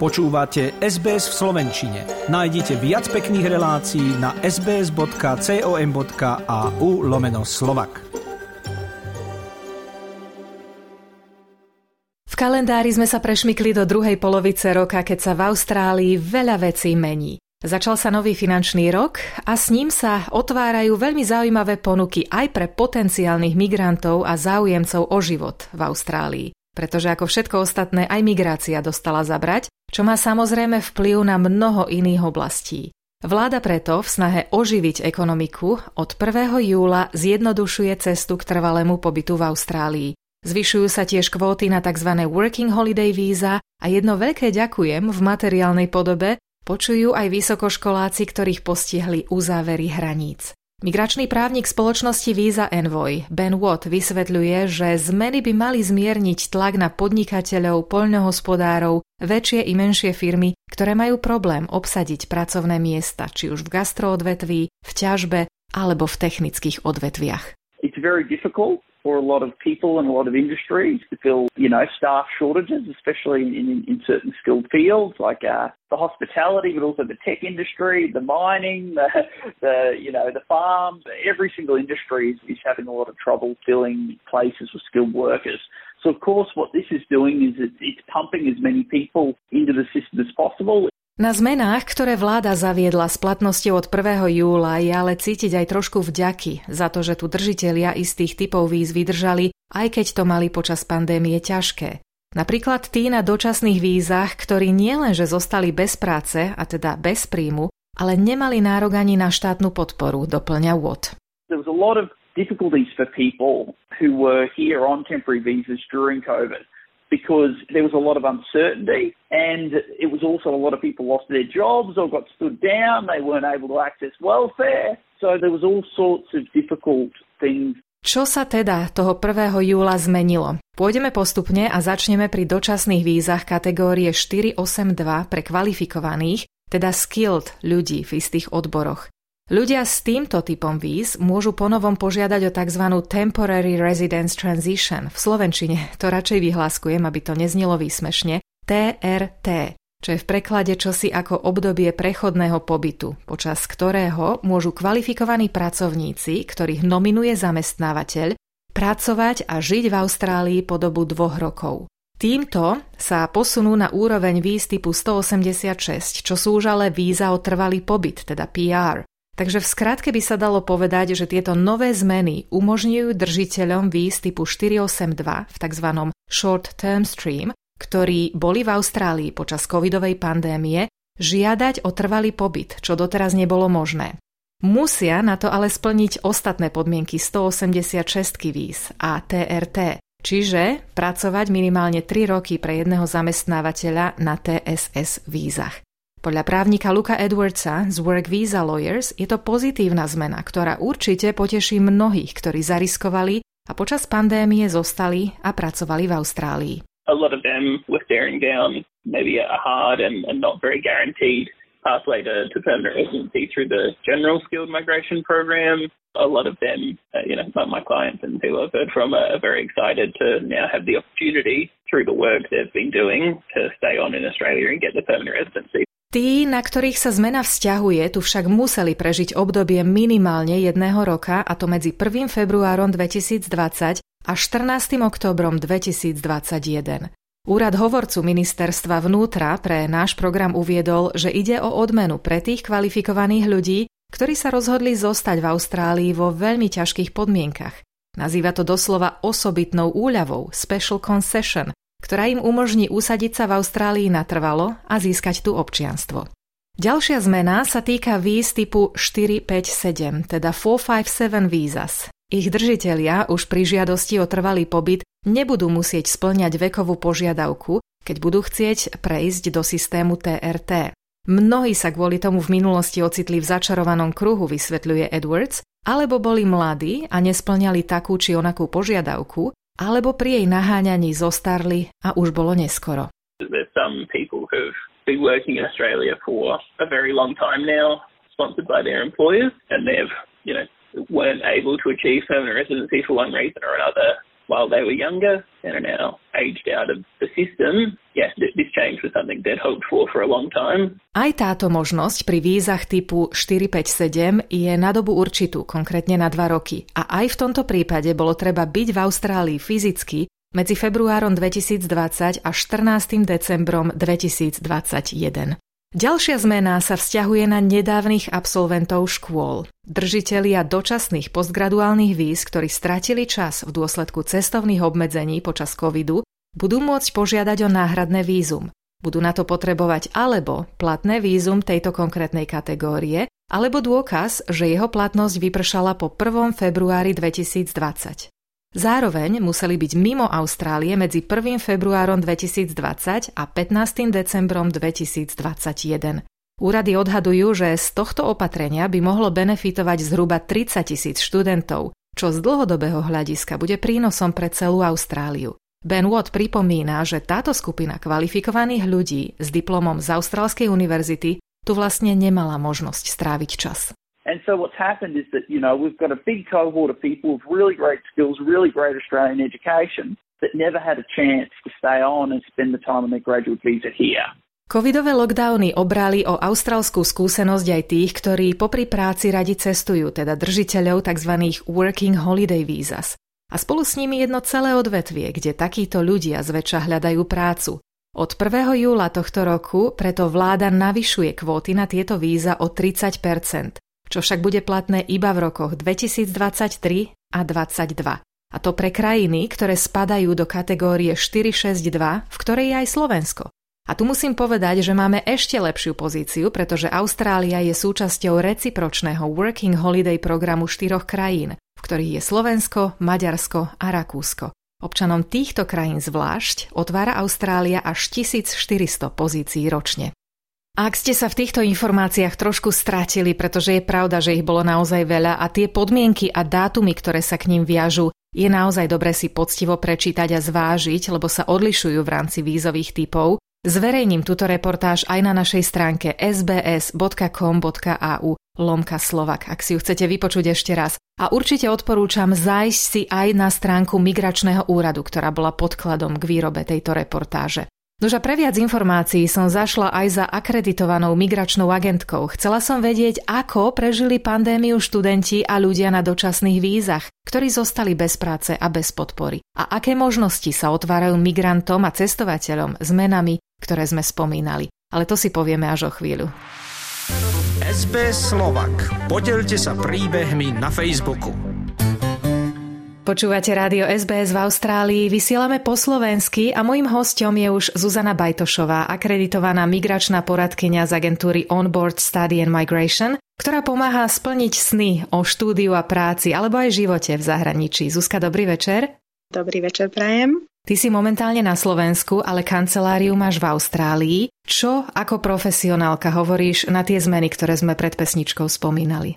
Počúvate SBS v Slovenčine. Nájdite viac pekných relácií na sbs.com.au lomeno slovak. V kalendári sme sa prešmykli do druhej polovice roka, keď sa v Austrálii veľa vecí mení. Začal sa nový finančný rok a s ním sa otvárajú veľmi zaujímavé ponuky aj pre potenciálnych migrantov a záujemcov o život v Austrálii pretože ako všetko ostatné aj migrácia dostala zabrať, čo má samozrejme vplyv na mnoho iných oblastí. Vláda preto v snahe oživiť ekonomiku od 1. júla zjednodušuje cestu k trvalému pobytu v Austrálii. Zvyšujú sa tiež kvóty na tzv. Working Holiday víza a jedno veľké ďakujem v materiálnej podobe počujú aj vysokoškoláci, ktorých postihli uzávery hraníc. Migračný právnik spoločnosti Visa Envoy Ben Watt vysvetľuje, že zmeny by mali zmierniť tlak na podnikateľov, poľnohospodárov, väčšie i menšie firmy, ktoré majú problém obsadiť pracovné miesta, či už v gastroodvetví, v ťažbe alebo v technických odvetviach. It's very difficult for a lot of people and a lot of industries to fill, you know, staff shortages, especially in, in, in certain skilled fields like uh, the hospitality, but also the tech industry, the mining, the, the you know, the farms. Every single industry is, is having a lot of trouble filling places with skilled workers. So, of course, what this is doing is it's, it's pumping as many people into the system as possible. Na zmenách, ktoré vláda zaviedla s platnosťou od 1. júla, je ale cítiť aj trošku vďaky za to, že tu držitelia istých typov víz vydržali, aj keď to mali počas pandémie ťažké. Napríklad tí na dočasných vízach, ktorí nielenže zostali bez práce, a teda bez príjmu, ale nemali nárok ani na štátnu podporu, doplňa Watt. Difficulties for people who were here on temporary visas during COVID. Because there was a lot of uncertainty and it was also a lot of people lost their jobs or got stood down. They weren't able to access welfare. So there was all sorts of difficult things. Čo sa teda toho 1. júla zmenilo? Pôjdeme postupne a začneme pri dočasných vízach kategórie 482 pre kvalifikovaných, teda skilled ľudí v istých odboroch. Ľudia s týmto typom víz môžu ponovom požiadať o tzv. Temporary Residence Transition. V Slovenčine to radšej vyhláskujem, aby to neznelo výsmešne. TRT, čo je v preklade čosi ako obdobie prechodného pobytu, počas ktorého môžu kvalifikovaní pracovníci, ktorých nominuje zamestnávateľ, pracovať a žiť v Austrálii po dobu dvoch rokov. Týmto sa posunú na úroveň víz typu 186, čo sú už ale víza o trvalý pobyt, teda PR. Takže v skratke by sa dalo povedať, že tieto nové zmeny umožňujú držiteľom víz typu 482 v tzv. short term stream, ktorí boli v Austrálii počas covidovej pandémie, žiadať o trvalý pobyt, čo doteraz nebolo možné. Musia na to ale splniť ostatné podmienky 186 víz a TRT, čiže pracovať minimálne 3 roky pre jedného zamestnávateľa na TSS vízach. Podľa právnika Luka Edwardsa z Work Visa Lawyers je to pozitívna zmena, ktorá určite poteší mnohých, ktorí zariskovali a počas pandémie zostali a pracovali v Austrálii. A lot of them were staring down maybe a hard and, and not very guaranteed pathway to, to permanent residency through the general skilled migration program. A lot of them, uh, you know, my clients and people I've heard from are, very excited to now have the opportunity through the work they've been doing to stay on in Australia and get the permanent residency. Tí, na ktorých sa zmena vzťahuje, tu však museli prežiť obdobie minimálne jedného roka, a to medzi 1. februárom 2020 a 14. oktobrom 2021. Úrad hovorcu ministerstva vnútra pre náš program uviedol, že ide o odmenu pre tých kvalifikovaných ľudí, ktorí sa rozhodli zostať v Austrálii vo veľmi ťažkých podmienkach. Nazýva to doslova osobitnou úľavou, special concession, ktorá im umožní usadiť sa v Austrálii natrvalo a získať tu občianstvo. Ďalšia zmena sa týka víz typu 457, teda 457 vízas. Ich držitelia už pri žiadosti o trvalý pobyt nebudú musieť splňať vekovú požiadavku, keď budú chcieť prejsť do systému TRT. Mnohí sa kvôli tomu v minulosti ocitli v začarovanom kruhu, vysvetľuje Edwards, alebo boli mladí a nesplňali takú či onakú požiadavku alebo pri jej naháňaní zostarli a už bolo neskoro. There's some people who've been working in Australia for a very long time now, sponsored by their employers, and they've, you know, weren't able to achieve permanent residency for one reason or another. While they were younger and are now aged out of the system. Yeah, this change was something they'd hoped for for a long time. Aj táto možnosť pri vízach typu 457 je na dobu určitú, konkrétne na dva roky. A aj v tomto prípade bolo treba byť v Austrálii fyzicky medzi februárom 2020 a 14. decembrom 2021. Ďalšia zmena sa vzťahuje na nedávnych absolventov škôl. Držitelia dočasných postgraduálnych víz, ktorí stratili čas v dôsledku cestovných obmedzení počas covidu, budú môcť požiadať o náhradné vízum. Budú na to potrebovať alebo platné vízum tejto konkrétnej kategórie, alebo dôkaz, že jeho platnosť vypršala po 1. februári 2020. Zároveň museli byť mimo Austrálie medzi 1. februárom 2020 a 15. decembrom 2021. Úrady odhadujú, že z tohto opatrenia by mohlo benefitovať zhruba 30 tisíc študentov, čo z dlhodobého hľadiska bude prínosom pre celú Austráliu. Ben Watt pripomína, že táto skupina kvalifikovaných ľudí s diplomom z Austrálskej univerzity tu vlastne nemala možnosť stráviť čas. And so what's happened is that, you know, we've got a big cohort of people with really great skills, really great Australian education that never had a chance to stay on and spend the time on their graduate visa here. Covidové lockdowny obrali o austrálskú skúsenosť aj tých, ktorí popri práci radi cestujú, teda držiteľov tzv. Working Holiday Visas. A spolu s nimi jedno celé odvetvie, kde takíto ľudia zväčša hľadajú prácu. Od 1. júla tohto roku preto vláda navyšuje kvóty na tieto víza o 30 čo však bude platné iba v rokoch 2023 a 2022. A to pre krajiny, ktoré spadajú do kategórie 462, v ktorej je aj Slovensko. A tu musím povedať, že máme ešte lepšiu pozíciu, pretože Austrália je súčasťou recipročného Working Holiday programu štyroch krajín, v ktorých je Slovensko, Maďarsko a Rakúsko. Občanom týchto krajín zvlášť otvára Austrália až 1400 pozícií ročne. Ak ste sa v týchto informáciách trošku stratili, pretože je pravda, že ich bolo naozaj veľa a tie podmienky a dátumy, ktoré sa k ním viažú, je naozaj dobre si poctivo prečítať a zvážiť, lebo sa odlišujú v rámci vízových typov. Zverejním túto reportáž aj na našej stránke sbs.com.au lomka Slovak, ak si ju chcete vypočuť ešte raz. A určite odporúčam zájsť si aj na stránku Migračného úradu, ktorá bola podkladom k výrobe tejto reportáže. Nož pre viac informácií som zašla aj za akreditovanou migračnou agentkou. Chcela som vedieť, ako prežili pandémiu študenti a ľudia na dočasných vízach, ktorí zostali bez práce a bez podpory. A aké možnosti sa otvárajú migrantom a cestovateľom s menami, ktoré sme spomínali. Ale to si povieme až o chvíľu. SBS Slovak. Podelte sa príbehmi na Facebooku. Počúvate rádio SBS v Austrálii, vysielame po slovensky a mojím hostom je už Zuzana Bajtošová, akreditovaná migračná poradkynia z agentúry Onboard Study and Migration, ktorá pomáha splniť sny o štúdiu a práci alebo aj živote v zahraničí. Zuzka, dobrý večer. Dobrý večer, prajem. Ty si momentálne na Slovensku, ale kanceláriu máš v Austrálii. Čo ako profesionálka hovoríš na tie zmeny, ktoré sme pred pesničkou spomínali?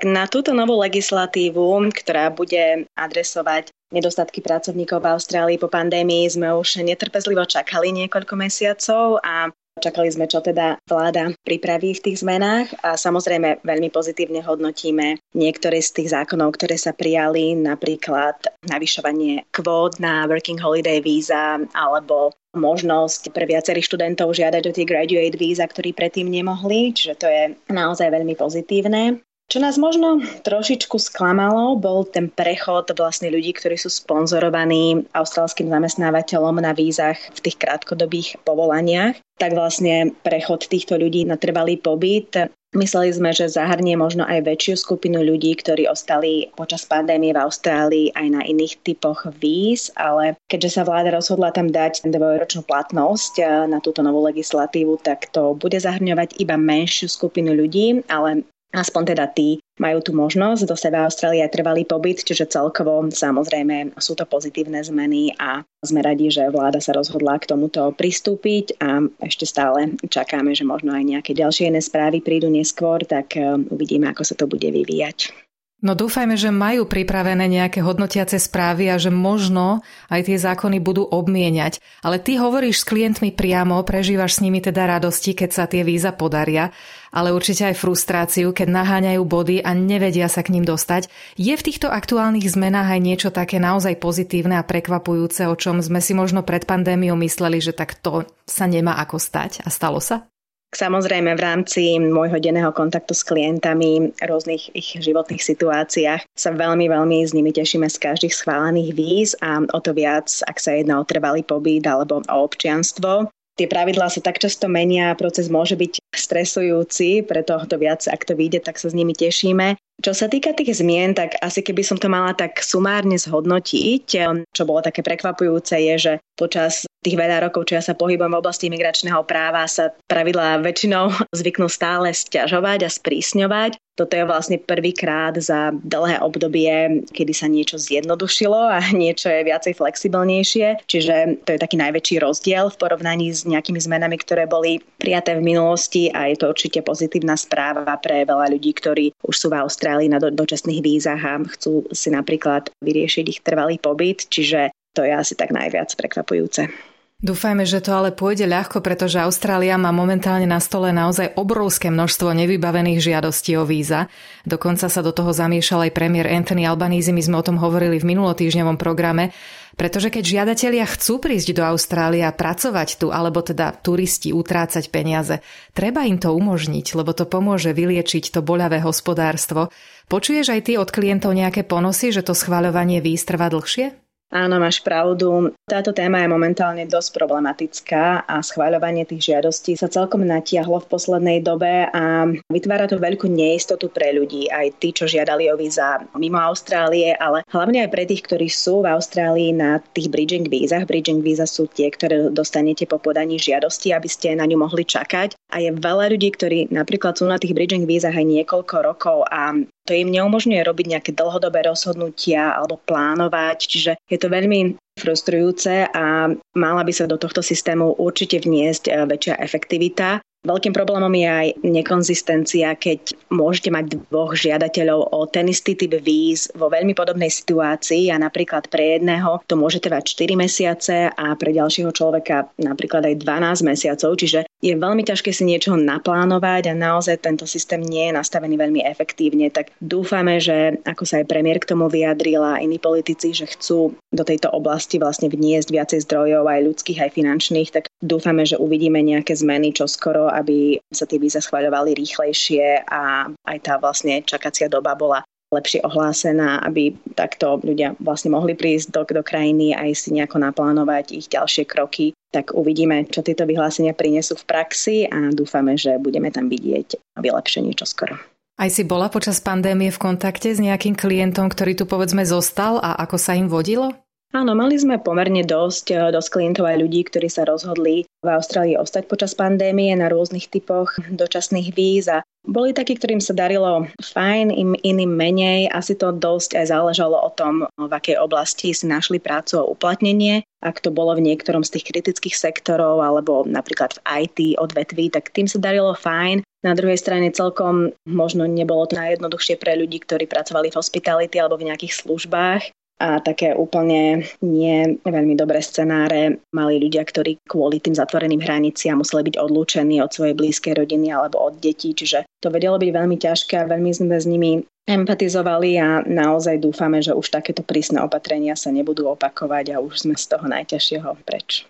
Na túto novú legislatívu, ktorá bude adresovať nedostatky pracovníkov v Austrálii po pandémii, sme už netrpezlivo čakali niekoľko mesiacov a Čakali sme, čo teda vláda pripraví v tých zmenách a samozrejme veľmi pozitívne hodnotíme niektoré z tých zákonov, ktoré sa prijali, napríklad navyšovanie kvót na Working Holiday víza alebo možnosť pre viacerých študentov žiadať o tie graduate víza, ktorí predtým nemohli, čiže to je naozaj veľmi pozitívne. Čo nás možno trošičku sklamalo, bol ten prechod vlastne ľudí, ktorí sú sponzorovaní austrálskym zamestnávateľom na vízach v tých krátkodobých povolaniach. Tak vlastne prechod týchto ľudí na trvalý pobyt Mysleli sme, že zahrnie možno aj väčšiu skupinu ľudí, ktorí ostali počas pandémie v Austrálii aj na iných typoch víz, ale keďže sa vláda rozhodla tam dať dvojročnú platnosť eh, na túto novú legislatívu, tak to bude zahrňovať iba menšiu skupinu ľudí, ale aspoň teda tí majú tú možnosť do seba Austrália trvalý pobyt, čiže celkovo samozrejme sú to pozitívne zmeny a sme radi, že vláda sa rozhodla k tomuto pristúpiť a ešte stále čakáme, že možno aj nejaké ďalšie iné správy prídu neskôr, tak e, uvidíme, ako sa to bude vyvíjať. No dúfajme, že majú pripravené nejaké hodnotiace správy a že možno aj tie zákony budú obmieniať. Ale ty hovoríš s klientmi priamo, prežívaš s nimi teda radosti, keď sa tie víza podaria, ale určite aj frustráciu, keď naháňajú body a nevedia sa k ním dostať. Je v týchto aktuálnych zmenách aj niečo také naozaj pozitívne a prekvapujúce, o čom sme si možno pred pandémiou mysleli, že tak to sa nemá ako stať a stalo sa? Samozrejme v rámci môjho denného kontaktu s klientami v rôznych ich životných situáciách sa veľmi, veľmi s nimi tešíme z každých schválených víz a o to viac, ak sa jedná o trvalý pobyt alebo o občianstvo. Tie pravidlá sa tak často menia, proces môže byť stresujúci, preto to viac, ak to vyjde, tak sa s nimi tešíme. Čo sa týka tých zmien, tak asi keby som to mala tak sumárne zhodnotiť, čo bolo také prekvapujúce, je, že počas tých veľa rokov, čo ja sa pohybujem v oblasti imigračného práva, sa pravidlá väčšinou zvyknú stále stiažovať a sprísňovať. Toto je vlastne prvýkrát za dlhé obdobie, kedy sa niečo zjednodušilo a niečo je viacej flexibilnejšie. Čiže to je taký najväčší rozdiel v porovnaní s nejakými zmenami, ktoré boli prijaté v minulosti a je to určite pozitívna správa pre veľa ľudí, ktorí už sú v Austrálii na do, dočasných vízach a chcú si napríklad vyriešiť ich trvalý pobyt. Čiže to je asi tak najviac prekvapujúce. Dúfajme, že to ale pôjde ľahko, pretože Austrália má momentálne na stole naozaj obrovské množstvo nevybavených žiadostí o víza. Dokonca sa do toho zamiešal aj premiér Anthony Albanese, my sme o tom hovorili v minulotýždňovom programe, pretože keď žiadatelia chcú prísť do Austrálie a pracovať tu, alebo teda turisti utrácať peniaze, treba im to umožniť, lebo to pomôže vyliečiť to boľavé hospodárstvo. Počuješ aj ty od klientov nejaké ponosy, že to schváľovanie víz trvá dlhšie? Áno, máš pravdu. Táto téma je momentálne dosť problematická a schváľovanie tých žiadostí sa celkom natiahlo v poslednej dobe a vytvára to veľkú neistotu pre ľudí, aj tí, čo žiadali o víza mimo Austrálie, ale hlavne aj pre tých, ktorí sú v Austrálii na tých bridging vízach. Bridging víza sú tie, ktoré dostanete po podaní žiadosti, aby ste na ňu mohli čakať. A je veľa ľudí, ktorí napríklad sú na tých bridging vízach aj niekoľko rokov a to im neumožňuje robiť nejaké dlhodobé rozhodnutia alebo plánovať, čiže je to veľmi frustrujúce a mala by sa do tohto systému určite vniesť eh, väčšia efektivita. Veľkým problémom je aj nekonzistencia, keď môžete mať dvoch žiadateľov o ten istý typ víz vo veľmi podobnej situácii a napríklad pre jedného to môže trvať 4 mesiace a pre ďalšieho človeka napríklad aj 12 mesiacov, čiže je veľmi ťažké si niečo naplánovať a naozaj tento systém nie je nastavený veľmi efektívne. Tak dúfame, že ako sa aj premiér k tomu vyjadrila a iní politici, že chcú do tejto oblasti vlastne vniesť viacej zdrojov aj ľudských, aj finančných, tak dúfame, že uvidíme nejaké zmeny čoskoro aby sa tie víza schvaľovali rýchlejšie a aj tá vlastne čakacia doba bola lepšie ohlásená, aby takto ľudia vlastne mohli prísť do, do krajiny aj si nejako naplánovať ich ďalšie kroky. Tak uvidíme, čo tieto vyhlásenia prinesú v praxi a dúfame, že budeme tam vidieť vylepšenie čoskoro. Aj si bola počas pandémie v kontakte s nejakým klientom, ktorý tu povedzme zostal a ako sa im vodilo? Áno, mali sme pomerne dosť, eh, dosť klientov aj ľudí, ktorí sa rozhodli v Austrálii ostať počas pandémie na rôznych typoch dočasných víz a boli takí, ktorým sa darilo fajn, im iným menej. Asi to dosť aj záležalo o tom, v akej oblasti si našli prácu a uplatnenie. Ak to bolo v niektorom z tých kritických sektorov alebo napríklad v IT odvetví, tak tým sa darilo fajn. Na druhej strane celkom možno nebolo to najjednoduchšie pre ľudí, ktorí pracovali v hospitality alebo v nejakých službách a také úplne nie veľmi dobré scenáre mali ľudia, ktorí kvôli tým zatvoreným hraniciam museli byť odlúčení od svojej blízkej rodiny alebo od detí, čiže to vedelo byť veľmi ťažké a veľmi sme s nimi empatizovali a naozaj dúfame, že už takéto prísne opatrenia sa nebudú opakovať a už sme z toho najťažšieho preč.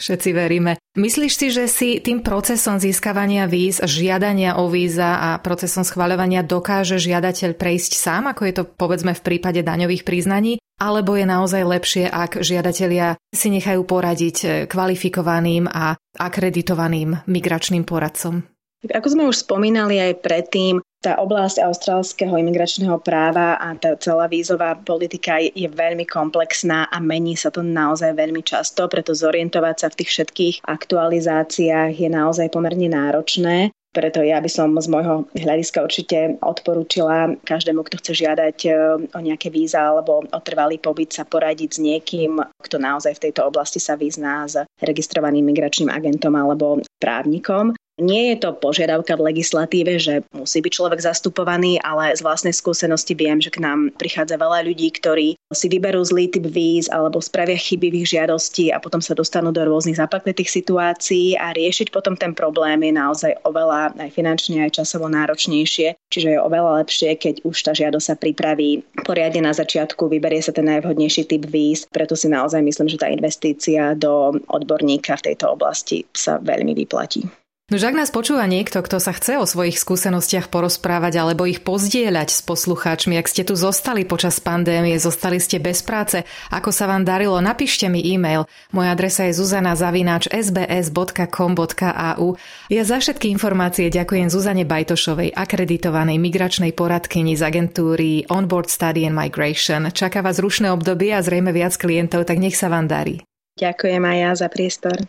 Všetci veríme. Myslíš si, že si tým procesom získavania víz, žiadania o víza a procesom schváľovania dokáže žiadateľ prejsť sám, ako je to povedzme v prípade daňových priznaní? Alebo je naozaj lepšie, ak žiadatelia si nechajú poradiť eh, kvalifikovaným a akreditovaným migračným poradcom? Ako sme už spomínali aj predtým, tá oblasť austrálskeho imigračného práva a tá celá vízová politika je veľmi komplexná a mení sa to naozaj veľmi často, preto zorientovať sa v tých všetkých aktualizáciách je naozaj pomerne náročné. Preto ja by som z môjho hľadiska určite odporúčila každému, kto chce žiadať e, o nejaké víza alebo o trvalý pobyt sa poradiť s niekým, kto naozaj v tejto oblasti sa vyzná s registrovaným migračným agentom alebo právnikom. Nie je to požiadavka v legislatíve, že musí byť človek zastupovaný, ale z vlastnej skúsenosti viem, že k nám prichádza veľa ľudí, ktorí si vyberú zlý typ víz alebo spravia chyby v ich žiadosti a potom sa dostanú do rôznych zapaklitých situácií a riešiť potom ten problém je naozaj oveľa aj finančne, aj časovo náročnejšie. Čiže je oveľa lepšie, keď už tá žiadosť sa pripraví poriadne na začiatku, vyberie sa ten najvhodnejší typ víz. Preto si naozaj myslím, že tá investícia do odborníka v tejto oblasti sa veľmi vyplatí. No ak nás počúva niekto, kto sa chce o svojich skúsenostiach porozprávať alebo ich pozdieľať s poslucháčmi, ak ste tu zostali počas pandémie, zostali ste bez práce, ako sa vám darilo, napíšte mi e-mail. Moja adresa je zuzana.sbs.com.au Ja za všetky informácie ďakujem Zuzane Bajtošovej, akreditovanej migračnej poradkyni z agentúry Onboard Study and Migration. Čaká vás rušné obdobie a zrejme viac klientov, tak nech sa vám darí. Ďakujem aj ja za priestor.